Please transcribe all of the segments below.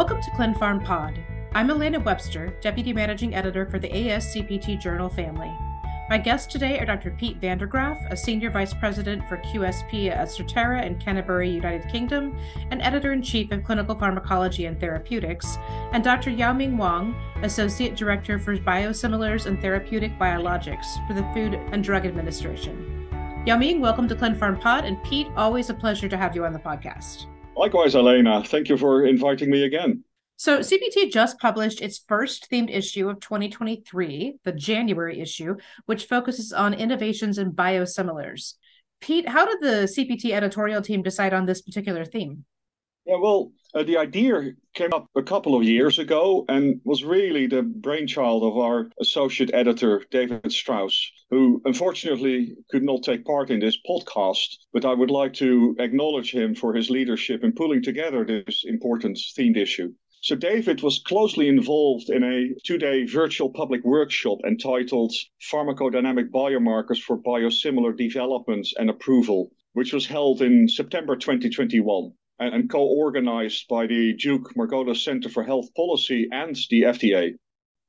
Welcome to ClinPharm Pod. I'm Elena Webster, Deputy Managing Editor for the ASCPT Journal family. My guests today are Dr. Piet van der Graaf, a Senior Vice President for QSP at Certara in Canterbury, United Kingdom, and Editor in Chief of Clinical Pharmacology and Therapeutics, and Dr. Yow-Ming Wang, Associate Director for Biosimilars and Therapeutic Biologics for the Food and Drug Administration. Yow-Ming, welcome to ClinPharm Pod, and Piet, always a pleasure to have you on the podcast. Likewise, Elena. Thank you for inviting me again. So, CPT just published its first themed issue of 2023, the January issue, which focuses on innovations in biosimilars. Piet, how did the CPT editorial team decide on this particular theme? Yeah, well, uh, the idea came up a couple of years ago and was really the brainchild of our associate editor, David Strauss, who unfortunately could not take part in this podcast. But I would like to acknowledge him for his leadership in pulling together this important themed issue. So, David was closely involved in a two day virtual public workshop entitled Pharmacodynamic Biomarkers for Biosimilar Development and Approval, which was held in September 2021 and, and co organized by the Duke Margolis Center for Health Policy and the FDA.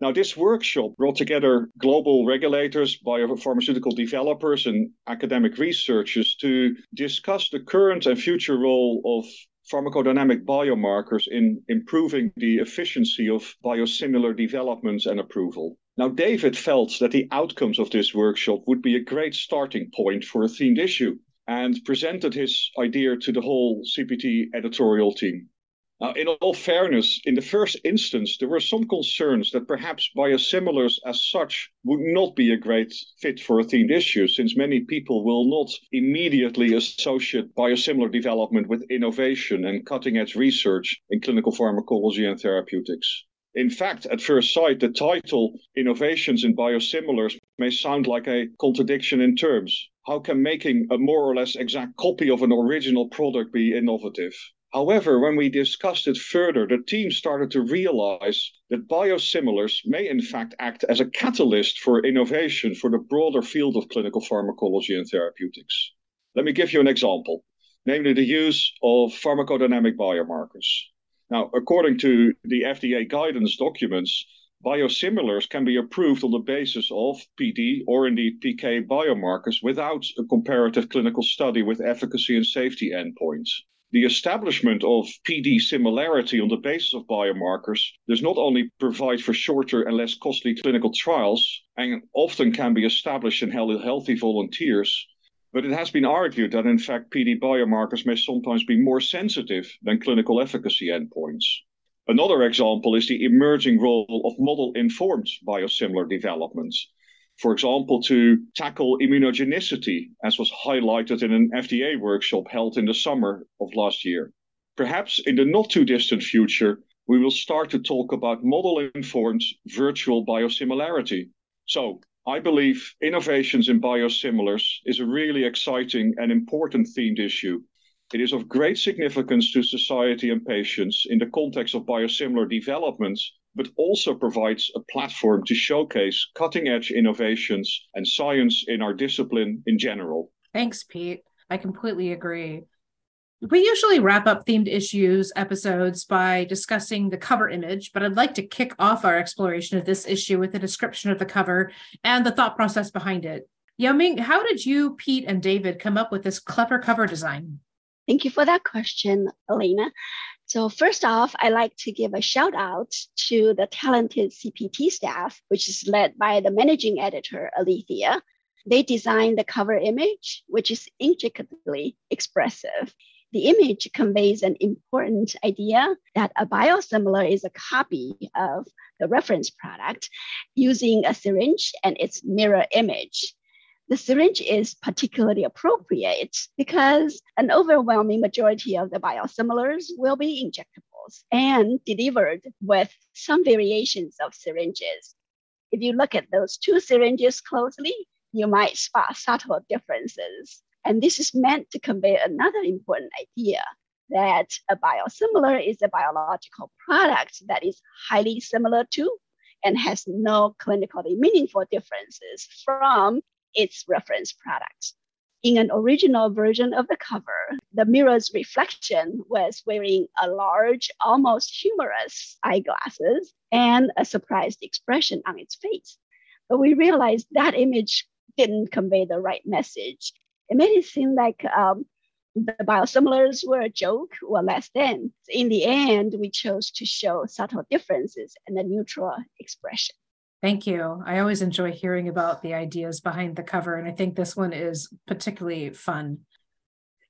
Now, this workshop brought together global regulators, biopharmaceutical developers, and academic researchers to discuss the current and future role of pharmacodynamic biomarkers in improving the efficiency of biosimilar development and approval. Now, David felt that the outcomes of this workshop would be a great starting point for a themed issue and presented his idea to the whole CPT editorial team. Now, in all fairness, in the first instance, there were some concerns that perhaps biosimilars as such would not be a great fit for a themed issue, since many people will not immediately associate biosimilar development with innovation and cutting edge research in clinical pharmacology and therapeutics. In fact, at first sight, the title Innovations in Biosimilars may sound like a contradiction in terms. How can making a more or less exact copy of an original product be innovative? However, when we discussed it further, the team started to realize that biosimilars may in fact act as a catalyst for innovation for the broader field of clinical pharmacology and therapeutics. Let me give you an example, namely the use of pharmacodynamic biomarkers. Now, according to the FDA guidance documents, biosimilars can be approved on the basis of PD or indeed PK biomarkers without a comparative clinical study with efficacy and safety endpoints. The establishment of PD similarity on the basis of biomarkers does not only provide for shorter and less costly clinical trials and often can be established in healthy volunteers, but it has been argued that, in fact, PD biomarkers may sometimes be more sensitive than clinical efficacy endpoints. Another example is the emerging role of model informed biosimilar developments. For example, to tackle immunogenicity, as was highlighted in an FDA workshop held in the summer of last year. Perhaps in the not too distant future, we will start to talk about model informed virtual biosimilarity. So, I believe innovations in biosimilars is a really exciting and important themed issue. It is of great significance to society and patients in the context of biosimilar developments, but also provides a platform to showcase cutting edge innovations and science in our discipline in general. Thanks, Piet. I completely agree. We usually wrap up themed issues episodes by discussing the cover image, but I'd like to kick off our exploration of this issue with a description of the cover and the thought process behind it. Yow-Ming, how did you, Piet, and David come up with this clever cover design? Thank you for that question, Elena. So first off, I'd like to give a shout out to the talented CPT staff, which is led by the managing editor, Alethea. They designed the cover image, which is intricately expressive. The image conveys an important idea that a biosimilar is a copy of the reference product using a syringe and its mirror image. The syringe is particularly appropriate because an overwhelming majority of the biosimilars will be injectables and delivered with some variations of syringes. If you look at those two syringes closely, you might spot subtle differences. And this is meant to convey another important idea that a biosimilar is a biological product that is highly similar to and has no clinically meaningful differences from its reference product. In an original version of the cover, the mirror's reflection was wearing a large, almost humorous eyeglasses and a surprised expression on its face. But we realized that image didn't convey the right message. It made it seem like um, the biosimilars were a joke or less than. In the end, we chose to show subtle differences and a neutral expression. Thank you. I always enjoy hearing about the ideas behind the cover, and I think this one is particularly fun.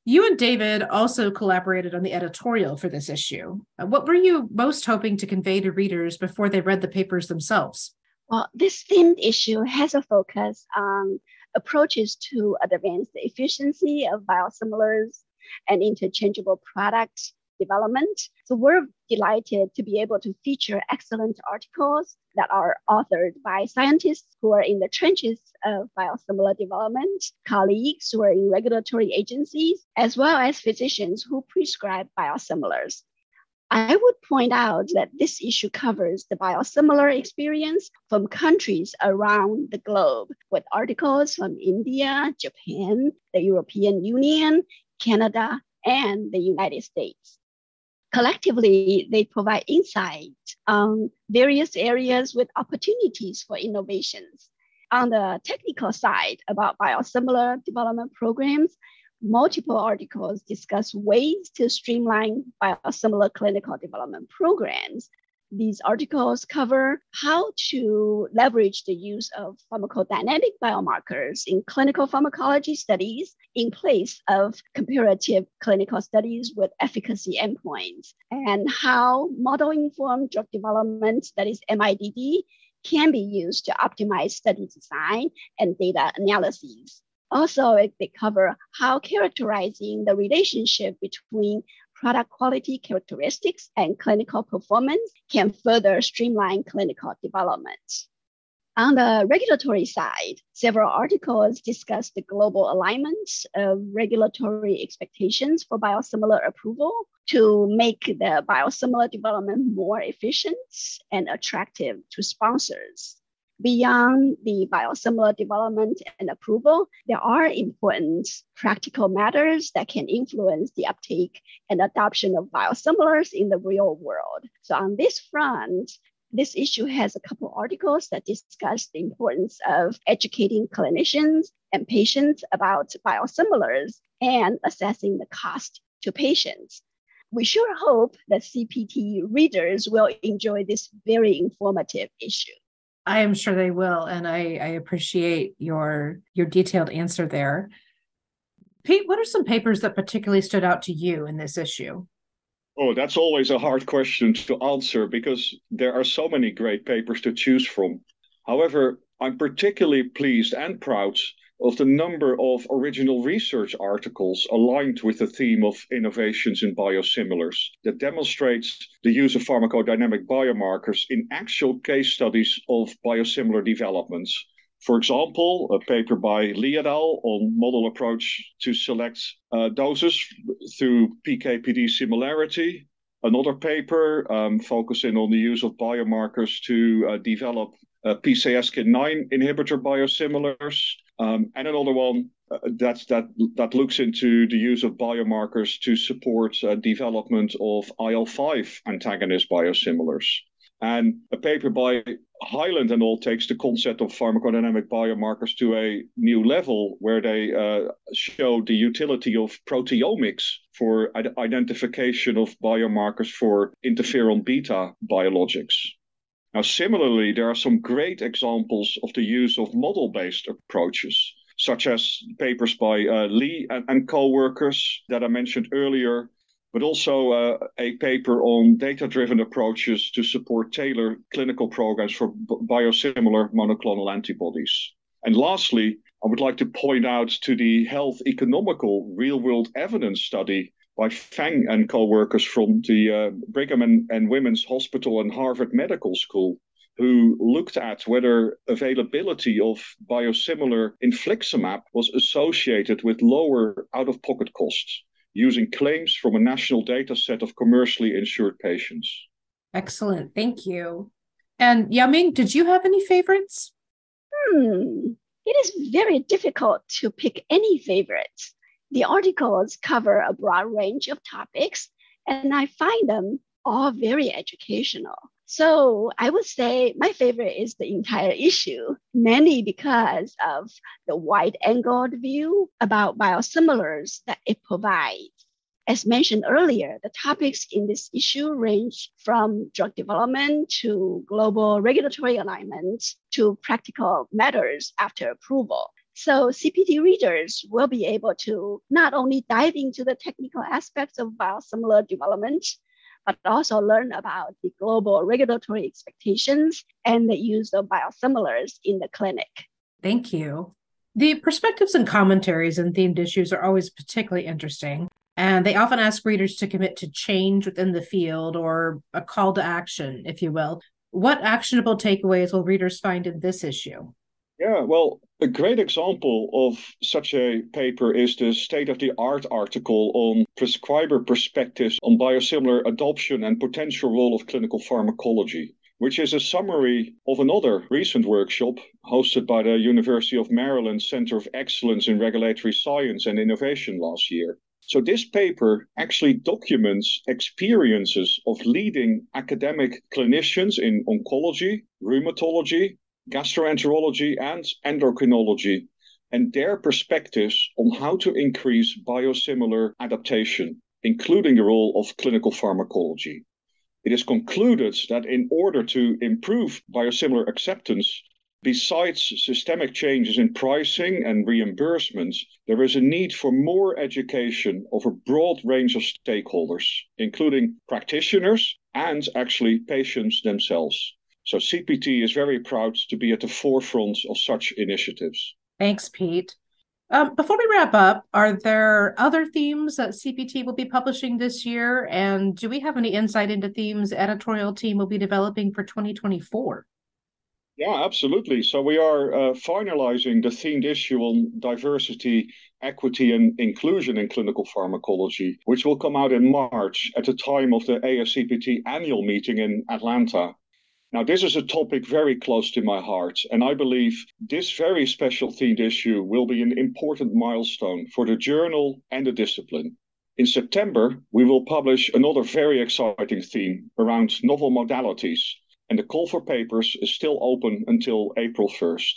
You and David also collaborated on the editorial for this issue. Uh, what were you most hoping to convey to readers before they read the papers themselves? Well, this themed issue has a focus on approaches to advance the efficiency of biosimilars and interchangeable products development. So we're delighted to be able to feature excellent articles that are authored by scientists who are in the trenches of biosimilar development, colleagues who are in regulatory agencies, as well as physicians who prescribe biosimilars. I would point out that this issue covers the biosimilar experience from countries around the globe, with articles from India, Japan, the European Union, Canada, and the United States. Collectively, they provide insight on various areas with opportunities for innovations. On the technical side about biosimilar development programs, multiple articles discuss ways to streamline biosimilar clinical development programs these articles cover how to leverage the use of pharmacodynamic biomarkers in clinical pharmacology studies in place of comparative clinical studies with efficacy endpoints, and how model informed drug development, that is MIDD, can be used to optimize study design and data analyses. Also, they cover how characterizing the relationship between product quality characteristics and clinical performance can further streamline clinical development. On the regulatory side, several articles discuss the global alignment of regulatory expectations for biosimilar approval to make the biosimilar development more efficient and attractive to sponsors. Beyond the biosimilar development and approval, there are important practical matters that can influence the uptake and adoption of biosimilars in the real world. So, on this front, this issue has a couple articles that discuss the importance of educating clinicians and patients about biosimilars and assessing the cost to patients. We sure hope that CPT readers will enjoy this very informative issue. I am sure they will, and I, I appreciate your your detailed answer there. Piet, what are some papers that particularly stood out to you in this issue? Oh, that's always a hard question to answer because there are so many great papers to choose from. However, I'm particularly pleased and proud of the number of original research articles aligned with the theme of innovations in biosimilars that demonstrates the use of pharmacodynamic biomarkers in actual case studies of biosimilar developments. For example, a paper by Li et al. on model approach to select uh, doses through PK/PD similarity. Another paper um, focusing on the use of biomarkers to uh, develop uh, PCSK9 inhibitor biosimilars. Um, and another one uh, that's, that, that looks into the use of biomarkers to support uh, development of IL-5 antagonist biosimilars. And a paper by Hyland and all takes the concept of pharmacodynamic biomarkers to a new level, where they uh, show the utility of proteomics for identification of biomarkers for interferon beta biologics. Now, similarly, there are some great examples of the use of model based approaches, such as papers by uh, Li and, and co workers that I mentioned earlier, but also uh, a paper on data driven approaches to support tailored clinical programs for b- biosimilar monoclonal antibodies. And lastly, I would like to point out to the health economical real world evidence study by Fang and co-workers from the uh, Brigham and, and Women's Hospital and Harvard Medical School, who looked at whether availability of biosimilar infliximab was associated with lower out-of-pocket costs using claims from a national data set of commercially insured patients. Excellent. Thank you. And Yow-Ming, did you have any favorites? Hmm. it is very difficult to pick any favorites. The articles cover a broad range of topics, and I find them all very educational. So I would say my favorite is the entire issue, mainly because of the wide angled view about biosimilars that it provides. As mentioned earlier, the topics in this issue range from drug development to global regulatory alignment to practical matters after approval. So CPT readers will be able to not only dive into the technical aspects of biosimilar development, but also learn about the global regulatory expectations and the use of biosimilars in the clinic. Thank you. The perspectives and commentaries and themed issues are always particularly interesting, and they often ask readers to commit to change within the field or a call to action, if you will. What actionable takeaways will readers find in this issue? Yeah, well, a great example of such a paper is the state of the art article on prescriber perspectives on biosimilar adoption and potential role of clinical pharmacology, which is a summary of another recent workshop hosted by the University of Maryland Center of Excellence in Regulatory Science and Innovation last year. So, this paper actually documents experiences of leading academic clinicians in oncology, rheumatology, gastroenterology, and endocrinology, and their perspectives on how to increase biosimilar adaptation, including the role of clinical pharmacology. It is concluded that in order to improve biosimilar acceptance, besides systemic changes in pricing and reimbursements, there is a need for more education of a broad range of stakeholders, including practitioners and actually patients themselves. So CPT is very proud to be at the forefront of such initiatives. Thanks, Piet. Um, before we wrap up, are there other themes that CPT will be publishing this year? And do we have any insight into themes editorial team will be developing for 2024? Yeah, absolutely. So we are uh, finalizing the themed issue on diversity, equity, and inclusion in clinical pharmacology, which will come out in March at the time of the ASCPT annual meeting in Atlanta. Now, this is a topic very close to my heart, and I believe this very special themed issue will be an important milestone for the journal and the discipline. In September, we will publish another very exciting theme around novel modalities, and the call for papers is still open until April 1st.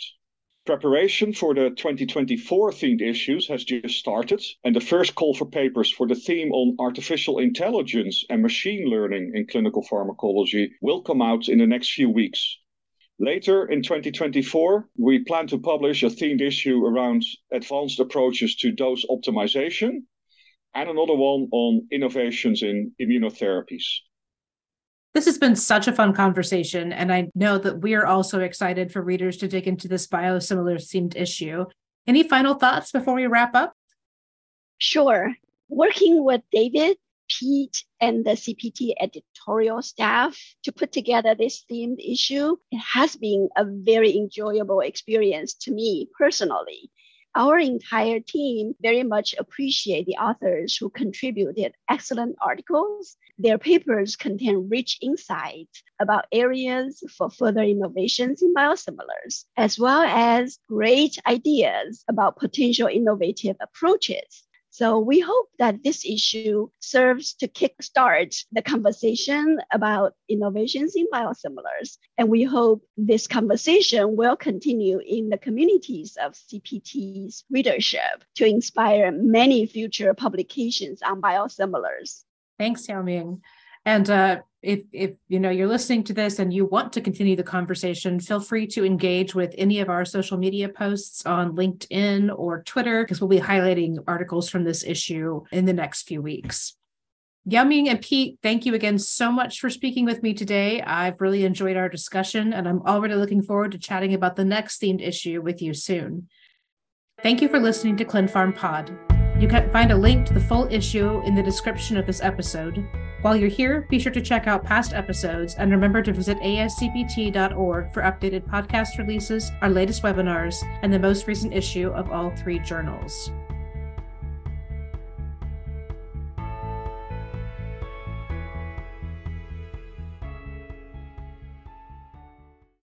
Preparation for the 2024 themed issues has just started, and the first call for papers for the theme on artificial intelligence and machine learning in clinical pharmacology will come out in the next few weeks. Later in 2024, we plan to publish a themed issue around advanced approaches to dose optimization and another one on innovations in immunotherapies. This has been such a fun conversation, and I know that we are also excited for readers to dig into this biosimilar themed issue. Any final thoughts before we wrap up? Sure. Working with David, Piet, and the CPT editorial staff to put together this themed issue, it has been a very enjoyable experience to me personally our entire team very much appreciate the authors who contributed excellent articles. Their papers contain rich insights about areas for further innovations in biosimilars, as well as great ideas about potential innovative approaches so we hope that this issue serves to kickstart the conversation about innovations in biosimilars. And we hope this conversation will continue in the communities of CPT's readership to inspire many future publications on biosimilars. Thanks, Yow-Ming. And uh, if if you know you're listening to this and you want to continue the conversation, feel free to engage with any of our social media posts on LinkedIn or Twitter because we'll be highlighting articles from this issue in the next few weeks. Yow-Ming and Piet, thank you again so much for speaking with me today. I've really enjoyed our discussion, and I'm already looking forward to chatting about the next themed issue with you soon. Thank you for listening to ClinPharm Pod. You can find a link to the full issue in the description of this episode. While you're here, be sure to check out past episodes and remember to visit ascpt.org for updated podcast releases, our latest webinars, and the most recent issue of all three journals.